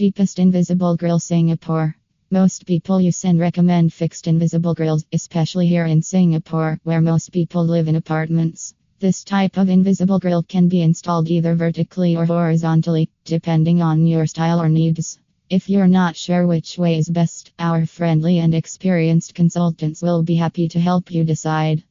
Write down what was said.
Cheapest invisible grille Singapore. Most people use and recommend fixed invisible grilles, especially here in Singapore, where most people live in apartments. This type of invisible grille can be installed either vertically or horizontally, depending on your style or needs. If you're not sure which way is best, our friendly and experienced consultants will be happy to help you decide.